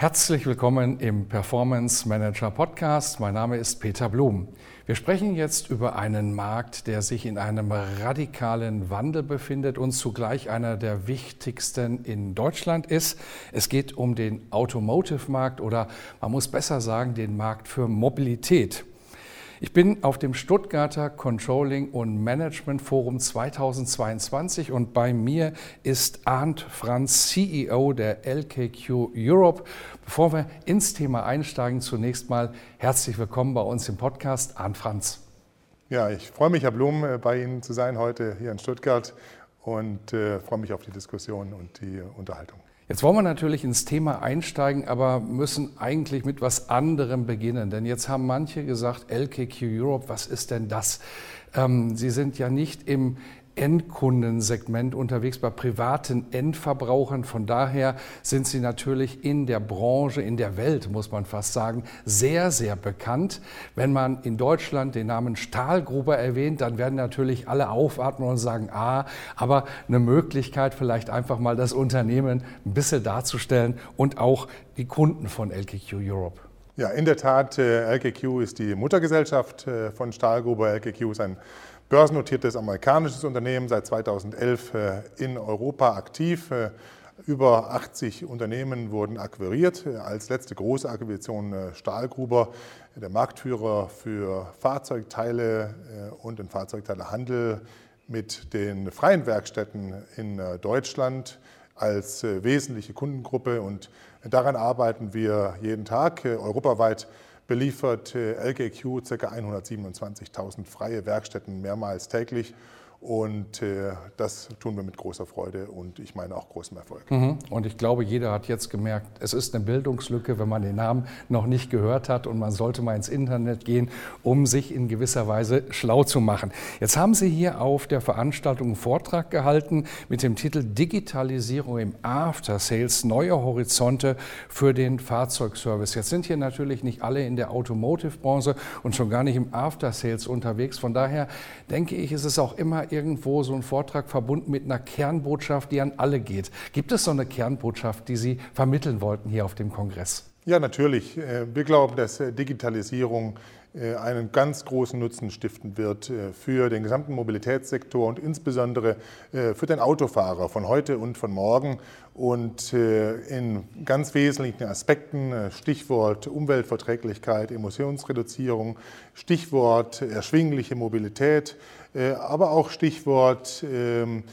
Herzlich willkommen im Performance Manager Podcast. Mein Name ist Peter Blum. Wir sprechen jetzt über einen Markt, der sich in einem radikalen Wandel befindet und zugleich einer der wichtigsten in Deutschland ist. Es geht um den Automotive-Markt oder man muss besser sagen, den Markt für Mobilität. Ich bin auf dem Stuttgarter Controlling und Management Forum 2022 und bei mir ist Arndt Franz, CEO der LKQ Europe. Bevor wir ins Thema einsteigen, zunächst mal herzlich willkommen bei uns im Podcast, Arndt Franz. Ja, ich freue mich, Herr Blum, äh, bei Ihnen zu sein heute hier in Stuttgart und äh, freue mich auf die Diskussion und die Unterhaltung. Jetzt wollen wir natürlich ins Thema einsteigen, aber müssen eigentlich mit was anderem beginnen. Denn jetzt haben manche gesagt, LKQ Europe, was ist denn das? Ähm, Sie sind ja nicht im Endkundensegment unterwegs, bei privaten Endverbrauchern. Von daher sind sie natürlich in der Branche, in der Welt, muss man fast sagen, sehr, sehr bekannt. Wenn man in Deutschland den Namen Stahlgruber erwähnt, dann werden natürlich alle aufatmen und sagen, ah, aber eine Möglichkeit, vielleicht einfach mal das Unternehmen ein bisschen darzustellen und auch die Kunden von LKQ Europe. Ja, in der Tat, äh, LKQ ist die Muttergesellschaft äh, von Stahlgruber. LKQ ist ein börsennotiertes amerikanisches Unternehmen, seit 2011 äh, in Europa aktiv. Äh, über 80 Unternehmen wurden akquiriert. Äh, als letzte große Akquisition Stahlgruber, der Marktführer für Fahrzeugteile und den Fahrzeugteilehandel mit den freien Werkstätten in Deutschland als wesentliche Kundengruppe. Und daran arbeiten wir jeden Tag europaweit beliefert LKQ ca. 127.000 freie Werkstätten mehrmals täglich und äh, das tun wir mit großer Freude und ich meine auch großem Erfolg. Mhm. Und ich glaube, jeder hat jetzt gemerkt, es ist eine Bildungslücke, wenn man den Namen noch nicht gehört hat und man sollte mal ins Internet gehen, um sich in gewisser Weise schlau zu machen. Jetzt haben Sie hier auf der Veranstaltung einen Vortrag gehalten mit dem Titel Digitalisierung im After Sales, neue Horizonte für den Fahrzeugservice. Jetzt sind hier natürlich nicht alle in der Automotive-Branche und schon gar nicht im After Sales unterwegs. Von daher denke ich, ist es auch immer irgendwo so ein Vortrag verbunden mit einer Kernbotschaft, die an alle geht. Gibt es so eine Kernbotschaft, die Sie vermitteln wollten hier auf dem Kongress? Ja, natürlich. Äh, wir glauben, dass äh, Digitalisierung einen ganz großen Nutzen stiften wird für den gesamten Mobilitätssektor und insbesondere für den Autofahrer von heute und von morgen. Und in ganz wesentlichen Aspekten, Stichwort Umweltverträglichkeit, Emissionsreduzierung, Stichwort erschwingliche Mobilität, aber auch Stichwort ähm,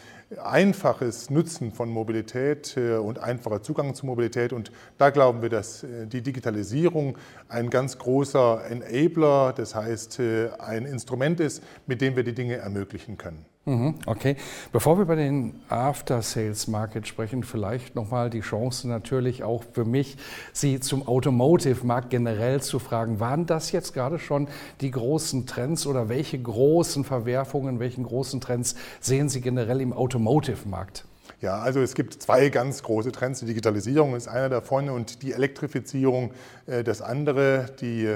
einfaches Nutzen von Mobilität äh, und einfacher Zugang zu Mobilität. Und da glauben wir, dass äh, die Digitalisierung ein ganz großer Enabler, das heißt äh, ein Instrument ist, mit dem wir die Dinge ermöglichen können. Mhm, okay. Bevor wir über den After-Sales-Market sprechen, vielleicht nochmal die Chance natürlich auch für mich, Sie zum Automotive-Markt generell zu fragen. Waren das jetzt gerade schon die großen Trends oder welche großen Verwerfungen, welchen großen Trends sehen Sie generell im Automotive-Markt? Ja, also es gibt zwei ganz große Trends. Die Digitalisierung ist einer davon und die Elektrifizierung äh, das andere. Die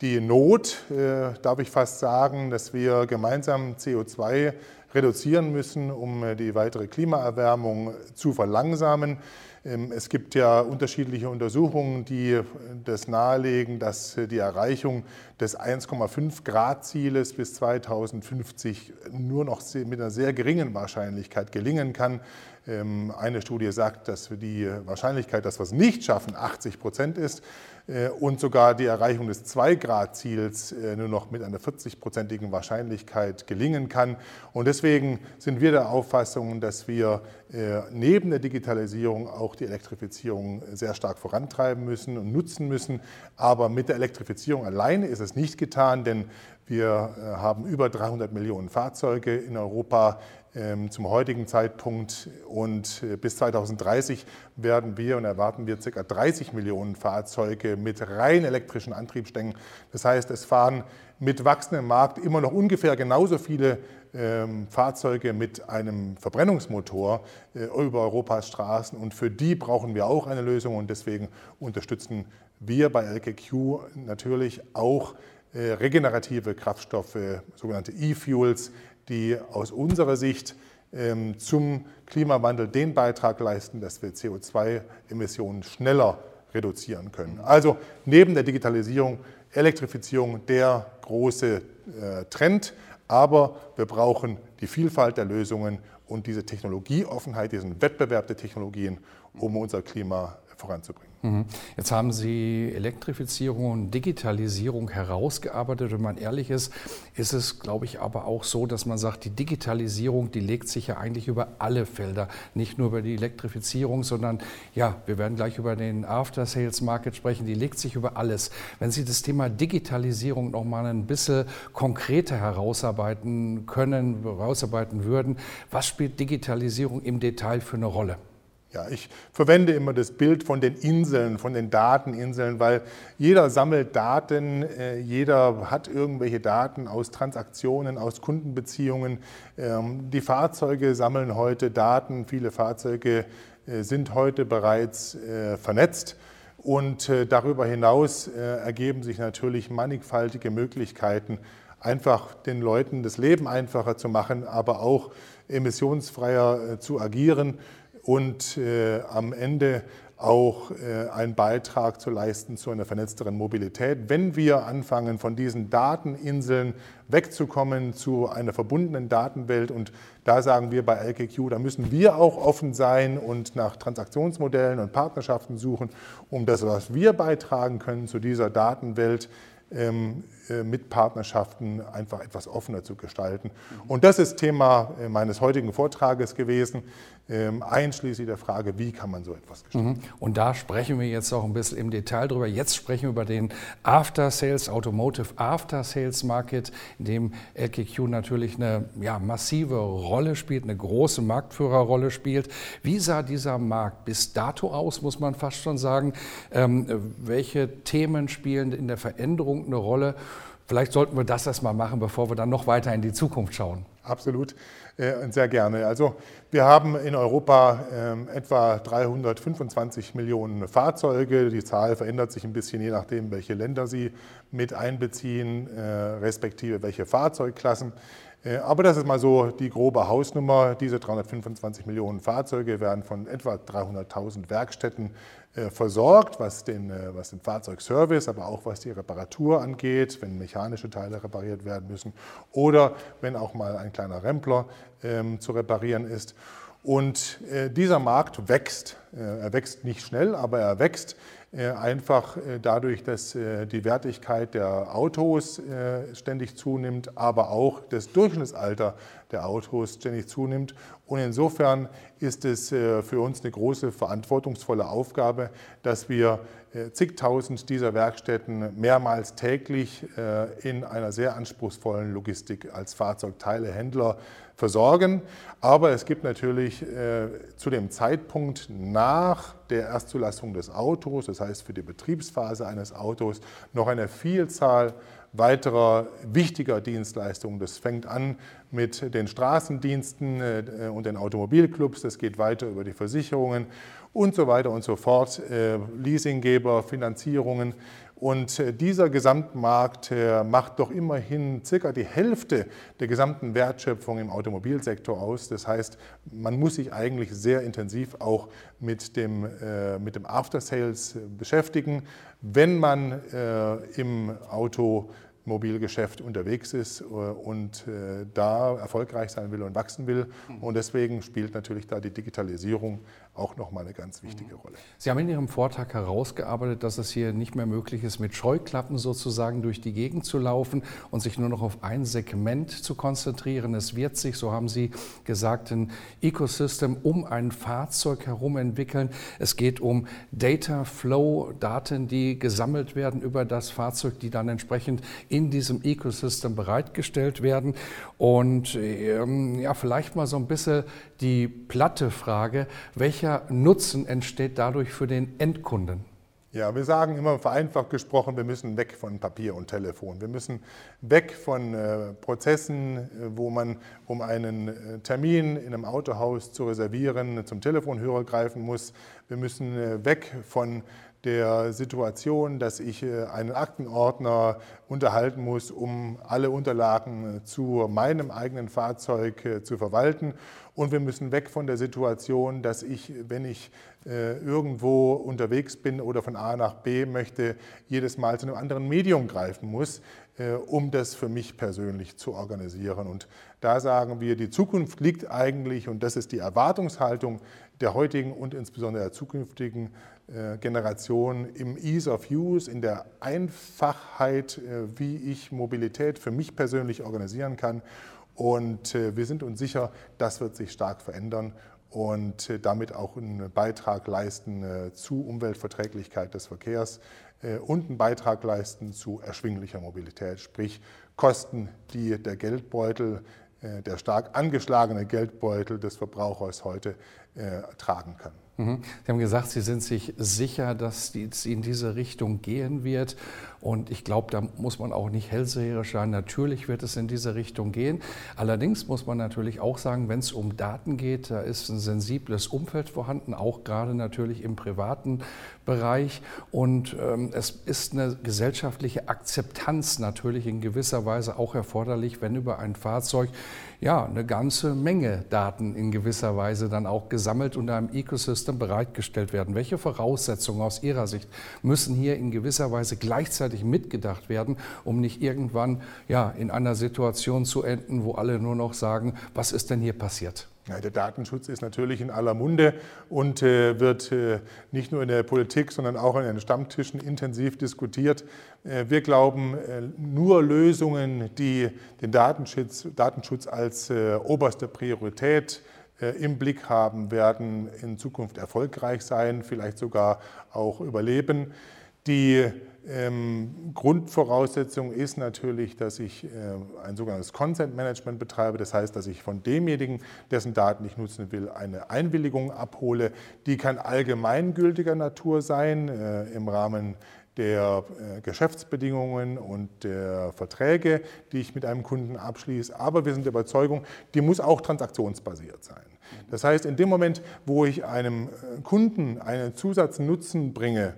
die Not, äh, darf ich fast sagen, dass wir gemeinsam CO2 reduzieren müssen, um äh, die weitere Klimaerwärmung zu verlangsamen. Ähm, es gibt ja unterschiedliche Untersuchungen, die äh, das nahelegen, dass äh, die Erreichung des 1,5 Grad Zieles bis 2050 nur noch mit einer sehr geringen Wahrscheinlichkeit gelingen kann. Ähm, eine Studie sagt, dass die Wahrscheinlichkeit, dass wir es nicht schaffen, 80 Prozent ist. äh, und sogar die Erreichung des 2-Grad-Ziels äh, nur noch mit einer 40-prozentigen Wahrscheinlichkeit gelingen kann. Und deswegen sind wir der Auffassung, dass wir äh, neben der Digitalisierung auch die Elektrifizierung sehr stark vorantreiben müssen und nutzen müssen. Aber mit der Elektrifizierung alleine ist es nicht getan, denn wir haben über 300 Millionen Fahrzeuge in Europa zum heutigen Zeitpunkt und äh, bis 2030 werden wir und erwarten wir ca. 30 Millionen Fahrzeuge mit rein elektrischen Antriebsstängen. Das heißt, es fahren mit wachsendem Markt immer noch ungefähr genauso viele ähm, Fahrzeuge mit einem Verbrennungsmotor äh, über Europas Straßen und für die brauchen wir auch eine Lösung und deswegen unterstützen wir bei LKQ natürlich auch äh, regenerative Kraftstoffe, sogenannte E-Fuels, die aus unserer Sicht ähm, zum Klimawandel den Beitrag leisten, dass wir CO2-Emissionen schneller reduzieren können. Also neben der Digitalisierung, Elektrifizierung der große äh, Trend, aber wir brauchen die Vielfalt der Lösungen und diese Technologieoffenheit, diesen Wettbewerb der Technologien, um unser Klima voranzubringen. Mhm. Jetzt haben Sie Elektrifizierung und Digitalisierung herausgearbeitet. Wenn man ehrlich ist, ist es, glaube ich, aber auch so, dass man sagt, die Digitalisierung, die legt sich ja eigentlich über alle Felder, nicht nur über die Elektrifizierung, sondern ja, wir werden gleich über den After-Sales-Market sprechen, die legt sich über alles. Wenn Sie das Thema Digitalisierung noch mal ein bisschen konkreter herausarbeiten können, herausarbeiten würden, was spielt Digitalisierung im Detail für eine Rolle? Ja, ich verwende immer das Bild von den Inseln, von den Dateninseln, weil jeder sammelt Daten, äh, jeder hat irgendwelche Daten aus Transaktionen, aus Kundenbeziehungen. Ähm, die Fahrzeuge sammeln heute Daten, viele Fahrzeuge äh, sind heute bereits äh, vernetzt. Und darüber hinaus ergeben sich natürlich mannigfaltige Möglichkeiten, einfach den Leuten das Leben einfacher zu machen, aber auch emissionsfreier zu agieren und äh, am Ende auch äh, einen Beitrag zu leisten zu einer vernetzteren Mobilität. Wenn wir anfangen, von diesen Dateninseln wegzukommen zu einer verbundenen Datenwelt, und da sagen wir bei LKQ, da müssen wir auch offen sein und nach Transaktionsmodellen und Partnerschaften suchen, um das, was wir beitragen können zu dieser Datenwelt, ähm, äh, mit Partnerschaften einfach etwas offener zu gestalten. Und das ist Thema äh, meines heutigen Vortrages gewesen, ähm, einschließlich der Frage, wie kann man so etwas gestalten. Mhm. Und da sprechen wir jetzt auch ein bisschen im Detail drüber. Jetzt sprechen wir über den After Sales, Automotive After Sales Market, in dem LKQ natürlich eine ja, massive Rolle spielt, eine große Marktführerrolle spielt. Wie sah dieser Markt bis dato aus, muss man fast schon sagen? Ähm, welche Themen spielen in der Veränderung eine Rolle? Vielleicht sollten wir das erstmal machen, bevor wir dann noch weiter in die Zukunft schauen. Absolut, äh, sehr gerne. Also wir haben in Europa äh, etwa 325 Millionen Fahrzeuge. Die Zahl verändert sich ein bisschen, je nachdem, welche Länder Sie mit einbeziehen, äh, respektive welche Fahrzeugklassen. Äh, aber das ist mal so die grobe Hausnummer. Diese 325 Millionen Fahrzeuge werden von etwa 300.000 Werkstätten versorgt, was den, äh, was den Fahrzeugservice, aber auch was die Reparatur angeht, wenn mechanische Teile repariert werden müssen oder wenn auch mal ein kleiner Rempler ähm, zu reparieren ist. Und äh, dieser Markt wächst. Äh, er wächst nicht schnell, aber er wächst. Äh, einfach äh, dadurch, dass äh, die Wertigkeit der Autos ständig zunimmt, aber auch das Durchschnittsalter der Autos ständig zunimmt. Und insofern ist es für uns eine große verantwortungsvolle Aufgabe, dass wir zigtausend dieser Werkstätten mehrmals täglich in einer sehr anspruchsvollen Logistik als Fahrzeugteilehändler versorgen. Aber es gibt natürlich äh, zu dem Zeitpunkt nach der Erstzulassung des Autos, das heißt für die Betriebsphase eines Autos, noch eine Vielzahl weiterer wichtiger Dienstleistungen. Das fängt an mit den Straßendiensten äh, und den Automobilclubs, das geht weiter über die Versicherungen und so weiter und so fort, äh, Leasinggeber, Finanzierungen und äh, dieser Gesamtmarkt äh, macht doch immerhin circa die Hälfte der gesamten Wertschöpfung im Automobilsektor aus. Das heißt, man muss sich eigentlich sehr intensiv auch mit dem, äh, mit dem After Sales beschäftigen, wenn man im Automobilgeschäft unterwegs ist und da erfolgreich sein will und wachsen will. Und deswegen spielt natürlich da die Digitalisierung auch nochmal eine ganz wichtige Rolle. Sie haben in Ihrem Vortrag herausgearbeitet, dass es hier nicht mehr möglich ist, mit Scheuklappen sozusagen durch die Gegend zu laufen und sich nur noch auf ein Segment zu konzentrieren. Es wird sich, so haben Sie gesagt, ein Ecosystem um ein Fahrzeug herum entwickeln. Es geht um Data Flow, Daten, die gesammelt werden über das Fahrzeug, die dann entsprechend in diesem Ecosystem bereitgestellt werden. Und ähm, ja, vielleicht mal so ein bisschen die platte Frage, welcher Nutzen entsteht dadurch für den Endkunden? Ja, wir sagen immer vereinfacht gesprochen, wir müssen weg von Papier und Telefon. Wir müssen weg von äh, Prozessen, äh, wo man, um einen äh, Termin in einem Autohaus zu reservieren, zum Telefonhörer greifen muss. Wir müssen äh, weg von der Situation, dass ich äh, einen Aktenordner unterhalten muss, um alle Unterlagen zu meinem eigenen Fahrzeug zu verwalten. Und wir müssen weg von der Situation, dass ich, wenn ich irgendwo unterwegs bin oder von A nach B möchte, jedes Mal zu einem anderen Medium greifen muss, um das für mich persönlich zu organisieren. Und da sagen wir, die Zukunft liegt eigentlich, und das ist die Erwartungshaltung der heutigen und insbesondere der zukünftigen äh, Generation im Ease of Use, in der Einfachheit, äh, wie ich Mobilität für mich persönlich organisieren kann. Und äh, wir sind uns sicher, das wird sich stark verändern und damit auch einen Beitrag leisten zu Umweltverträglichkeit des Verkehrs und einen Beitrag leisten zu erschwinglicher Mobilität, sprich Kosten, die der Geldbeutel, der stark angeschlagene Geldbeutel des Verbrauchers heute tragen kann. Mhm. Sie haben gesagt, Sie sind sich sicher, dass es in diese Richtung gehen wird. Und ich glaube, da muss man auch nicht hellseherisch sein. Natürlich wird es in diese Richtung gehen. Allerdings muss man natürlich auch sagen, wenn es um Daten geht, da ist ein sensibles Umfeld vorhanden, auch gerade natürlich im privaten Bereich. Und ähm, es ist eine gesellschaftliche Akzeptanz natürlich in gewisser Weise auch erforderlich, wenn über ein Fahrzeug ja eine ganze Menge Daten in gewisser Weise dann auch gesammelt und einem Ecosystem bereitgestellt werden. Welche Voraussetzungen aus Ihrer Sicht müssen hier in gewisser Weise gleichzeitig mitgedacht werden, um nicht irgendwann ja, in einer Situation zu enden, wo alle nur noch sagen, was ist denn hier passiert? Ja, der Datenschutz ist natürlich in aller Munde und äh, wird äh, nicht nur in der Politik, sondern auch in den Stammtischen intensiv diskutiert. Äh, wir glauben, äh, nur Lösungen, die den Datenschutz, Datenschutz als äh, oberste Priorität äh, im Blick haben, werden in Zukunft erfolgreich sein, vielleicht sogar auch überleben. Die ähm, Grundvoraussetzung ist natürlich, dass ich äh, ein sogenanntes Consent Management betreibe. Das heißt, dass ich von demjenigen, dessen Daten ich nutzen will, eine Einwilligung abhole. Die kann allgemeingültiger Natur sein äh, im Rahmen der äh, Geschäftsbedingungen und der Verträge, die ich mit einem Kunden abschließe. Aber wir sind der Überzeugung, die muss auch transaktionsbasiert sein. Das heißt, in dem Moment, wo ich einem äh, Kunden einen Zusatznutzen bringe,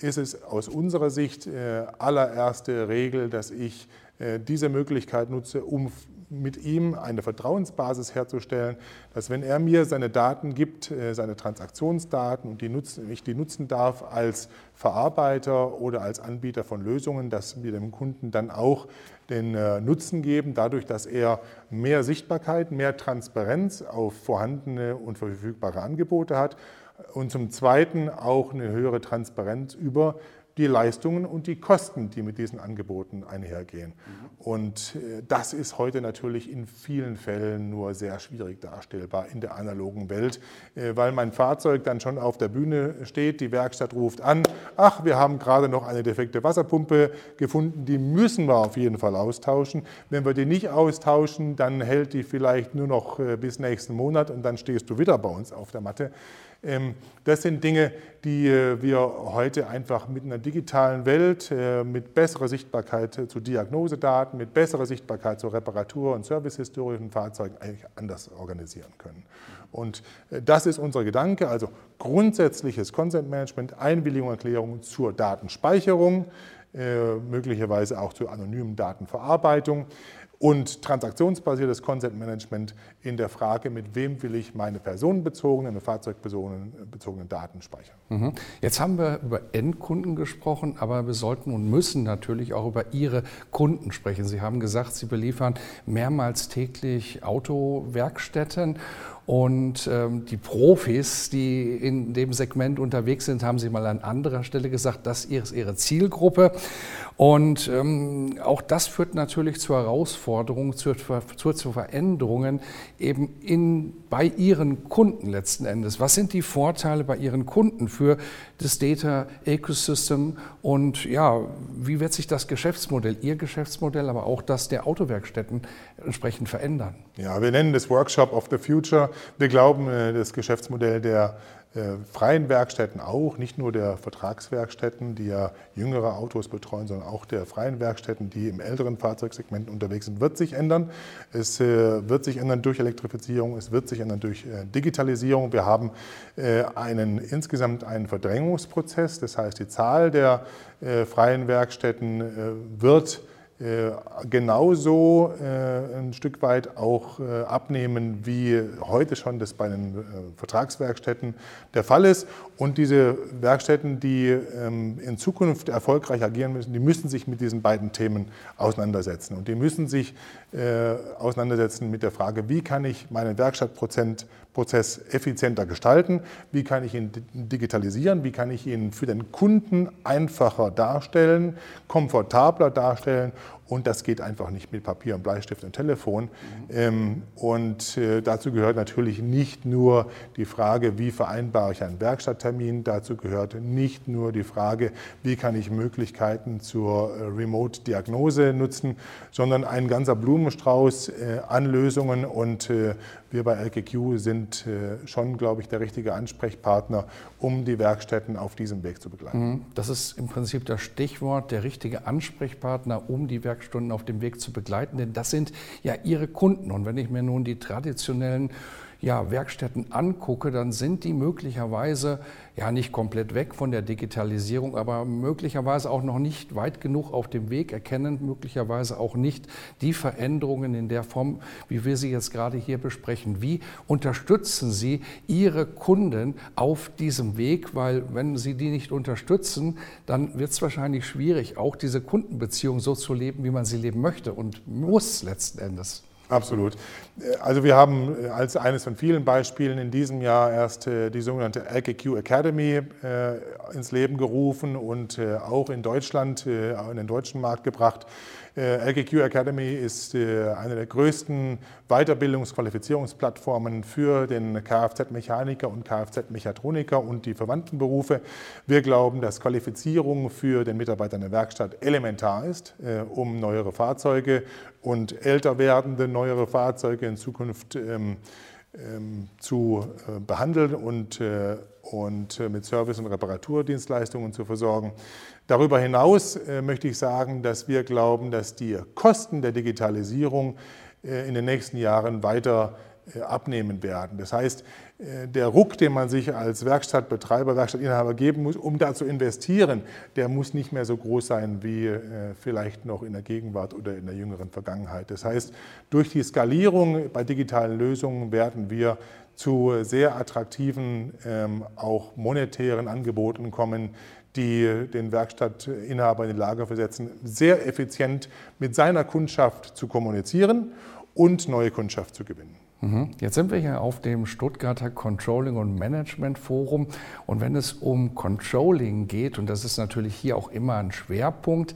ist es aus unserer Sicht äh, allererste Regel, dass ich äh, diese Möglichkeit nutze, um mit ihm eine Vertrauensbasis herzustellen, dass wenn er mir seine Daten gibt, äh, seine Transaktionsdaten und die nutzen, ich die nutzen darf als Verarbeiter oder als Anbieter von Lösungen, dass wir dem Kunden dann auch den Nutzen geben, dadurch, dass er mehr Sichtbarkeit, mehr Transparenz auf vorhandene und verfügbare Angebote hat und zum Zweiten auch eine höhere Transparenz über die Leistungen und die Kosten, die mit diesen Angeboten einhergehen. Mhm. Und äh, das ist heute natürlich in vielen Fällen nur sehr schwierig darstellbar in der analogen Welt, äh, weil mein Fahrzeug dann schon auf der Bühne steht, die Werkstatt ruft an, ach, wir haben gerade noch eine defekte Wasserpumpe gefunden, die müssen wir auf jeden Fall austauschen. Wenn wir die nicht austauschen, dann hält die vielleicht nur noch äh, bis nächsten Monat und dann stehst du wieder bei uns auf der Matte. Ähm, das sind Dinge, die äh, wir heute einfach mit einer digitalen Welt, äh, mit besserer Sichtbarkeit zu Diagnosedaten, mit besserer Sichtbarkeit zur Reparatur- und Servicehistorie von Fahrzeugen eigentlich anders organisieren können. Und äh, das ist unser Gedanke, also grundsätzliches Consent Management, Einwilligungserklärungen zur Datenspeicherung, möglicherweise auch zur anonymen Datenverarbeitung und transaktionsbasiertes Content Management in der Frage, mit wem will ich meine personenbezogenen und fahrzeugbezogenen Daten speichern. Mhm. Jetzt haben wir über Endkunden gesprochen, aber wir sollten und müssen natürlich auch über Ihre Kunden sprechen. Sie haben gesagt, Sie beliefern mehrmals täglich Autowerkstätten und ähm, die Profis, die in dem Segment unterwegs sind, haben Sie mal an anderer Stelle gesagt, das ist Ihre Zielgruppe. Und ähm, auch das führt natürlich zu Herausforderungen, zu, zu, zu Veränderungen eben in, bei Ihren Kunden letzten Endes. Was sind die Vorteile bei Ihren Kunden für das Data Ecosystem und ja, wie wird sich das Geschäftsmodell, Ihr Geschäftsmodell, aber auch das der Autowerkstätten entsprechend verändern? Ja, wir nennen das Workshop of the Future. Wir glauben, äh, das Geschäftsmodell der äh, freien Werkstätten auch, nicht nur der Vertragswerkstätten, die ja jüngere Autos betreuen, sondern auch der freien Werkstätten, die im älteren Fahrzeugsegment unterwegs sind, wird sich ändern. Es äh, wird sich ändern durch Elektrifizierung, es wird sich ändern durch Digitalisierung. Wir haben einen, insgesamt einen Verdrängungsprozess, das heißt, die Zahl der freien Werkstätten wird genauso äh, ein Stück weit auch äh, abnehmen, wie heute schon das bei den Vertragswerkstätten der Fall ist. Und diese Werkstätten, die ähm, in Zukunft erfolgreich agieren müssen, die müssen sich mit diesen beiden Themen auseinandersetzen. Und die müssen sich auseinandersetzen mit der Frage, wie kann ich meinen Werkstattprozess effizienter gestalten, wie kann ich ihn digitalisieren, wie kann ich ihn für den Kunden einfacher darstellen, komfortabler darstellen und das geht einfach nicht mit Papier und Bleistift und Telefon. Mhm. und äh, dazu gehört natürlich nicht nur die Frage, wie vereinbare ich einen Werkstatttermin. Dazu gehört nicht nur die Frage, wie kann ich Möglichkeiten zur äh, Remote-Diagnose nutzen, sondern ein ganzer Blumenstrauß äh, an Lösungen. Und wir bei LKQ sind schon, glaube ich, der richtige Ansprechpartner, um die Werkstätten auf diesem Weg zu begleiten. Mhm. Das ist im Prinzip das Stichwort, der richtige Ansprechpartner, um die Werkstunden auf dem Weg zu begleiten, denn das sind ja Ihre Kunden. Und wenn ich mir nun die traditionellen ja, Werkstätten angucke, dann sind die möglicherweise ja nicht komplett weg von der Digitalisierung, aber möglicherweise auch noch nicht weit genug auf dem Weg, erkennen möglicherweise auch nicht die Veränderungen in der Form, wie wir sie jetzt gerade hier besprechen. Wie unterstützen Sie Ihre Kunden auf diesem Weg? Weil wenn Sie die nicht unterstützen, dann wird es wahrscheinlich schwierig, auch diese Kundenbeziehung so zu leben, wie man sie leben möchte und muss letzten Endes. Absolut. Also wir haben äh, als eines von vielen Beispielen in diesem Jahr erst äh, die sogenannte LKQ Academy äh, ins Leben gerufen und auch in Deutschland, in den deutschen Markt gebracht. LKQ Academy ist eine der größten Weiterbildungsqualifizierungsplattformen für den Kfz-Mechaniker und Kfz-Mechatroniker und die verwandten Berufe. Wir glauben, dass Qualifizierung für den Mitarbeiter in der Werkstatt elementar ist, um neuere Fahrzeuge und älter werdende neuere Fahrzeuge in Zukunft ähm, ähm, zu äh, behandeln und, äh, und äh, mit Service- und Reparaturdienstleistungen zu versorgen. Darüber hinaus möchte ich sagen, dass wir glauben, dass die Kosten der Digitalisierung in den nächsten Jahren weiter abnehmen werden. Das heißt, der Ruck, den man sich als Werkstattbetreiber, Werkstattinhaber geben muss, um da zu investieren, der muss nicht mehr so groß sein wie äh, vielleicht noch in der Gegenwart oder in der jüngeren Vergangenheit. Das heißt, durch die Skalierung bei digitalen Lösungen werden wir zu sehr attraktiven, ähm, auch monetären Angeboten kommen, die den Werkstattinhaber in die Lage versetzen, sehr effizient mit seiner Kundschaft zu kommunizieren und neue Kundschaft zu gewinnen. Mhm. Jetzt sind wir hier auf dem Stuttgarter Controlling und Management Forum und wenn es um Controlling geht, und das ist natürlich hier auch immer ein Schwerpunkt,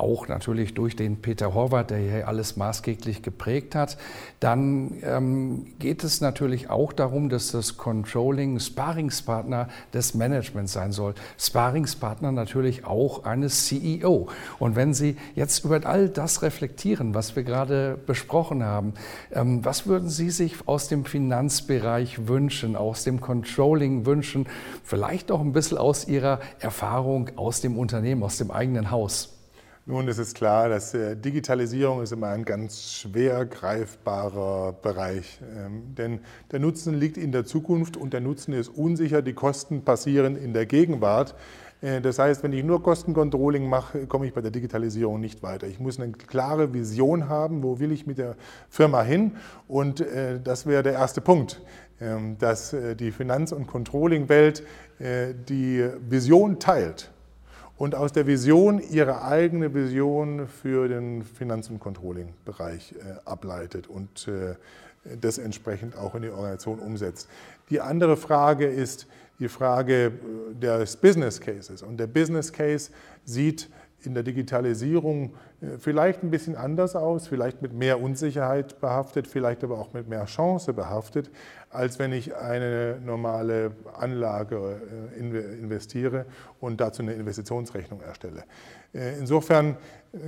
auch natürlich durch den Peter Horvath, der hier alles maßgeblich geprägt hat. Dann ähm, geht es natürlich auch darum, dass das Controlling Sparingspartner des Managements sein soll. Sparingspartner natürlich auch eines CEO. Und wenn Sie jetzt über all das reflektieren, was wir gerade besprochen haben, ähm, was würden Sie sich aus dem Finanzbereich wünschen, aus dem Controlling wünschen, vielleicht auch ein bisschen aus Ihrer Erfahrung aus dem Unternehmen, aus dem eigenen Haus? Nun ist es klar, dass äh, Digitalisierung ist immer ein ganz schwer greifbarer Bereich. Ähm, denn der Nutzen liegt in der Zukunft und der Nutzen ist unsicher. Die Kosten passieren in der Gegenwart. Äh, das heißt, wenn ich nur Kostencontrolling mache, komme ich bei der Digitalisierung nicht weiter. Ich muss eine klare Vision haben, wo will ich mit der Firma hin und äh, das wäre der erste Punkt, ähm, dass die Finanz- und Controlling-Welt die Vision teilt und aus der Vision ihre eigene Vision für den Finanz- und Controlling-Bereich ableitet und das entsprechend auch in die Organisation umsetzt. Die andere Frage ist, die Frage des Business Cases. Und der Business Case sieht in der Digitalisierung äh, vielleicht ein bisschen anders aus, vielleicht mit mehr Unsicherheit behaftet, vielleicht aber auch mit mehr Chance behaftet, als wenn ich eine normale Anlage äh, investiere und dazu eine Investitionsrechnung erstelle. Äh, insofern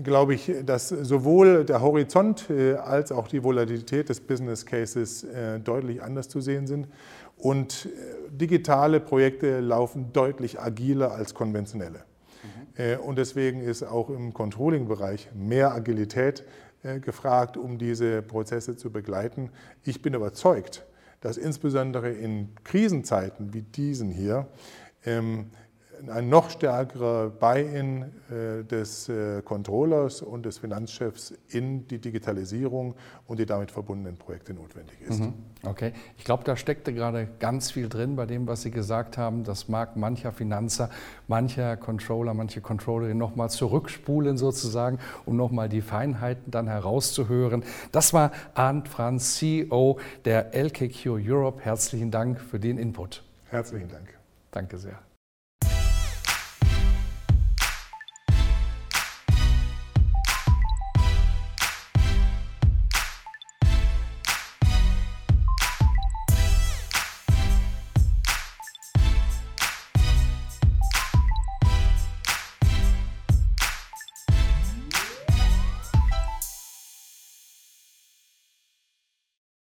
glaube ich, dass sowohl der Horizont als auch die Volatilität des Business Cases deutlich anders zu sehen sind. Und digitale Projekte laufen deutlich agiler als konventionelle. Mhm. Und deswegen ist auch im Controlling-Bereich mehr Agilität äh, gefragt, um diese Prozesse zu begleiten. Ich bin überzeugt, dass insbesondere in Krisenzeiten wie diesen hier ähm, ein noch stärkerer Buy-in äh, des äh, Controllers und des Finanzchefs in die Digitalisierung und die damit verbundenen Projekte notwendig ist. Mhm. Okay, ich glaube, da steckte gerade ganz viel drin bei dem, was Sie gesagt haben. Das mag mancher Finanzer, mancher Controller, manche Controllerin nochmal zurückspulen sozusagen, um nochmal die Feinheiten dann herauszuhören. Das war Arndt Franz, CEO der LKQ Europe. Herzlichen Dank für den Input. Herzlichen Dank. Danke sehr.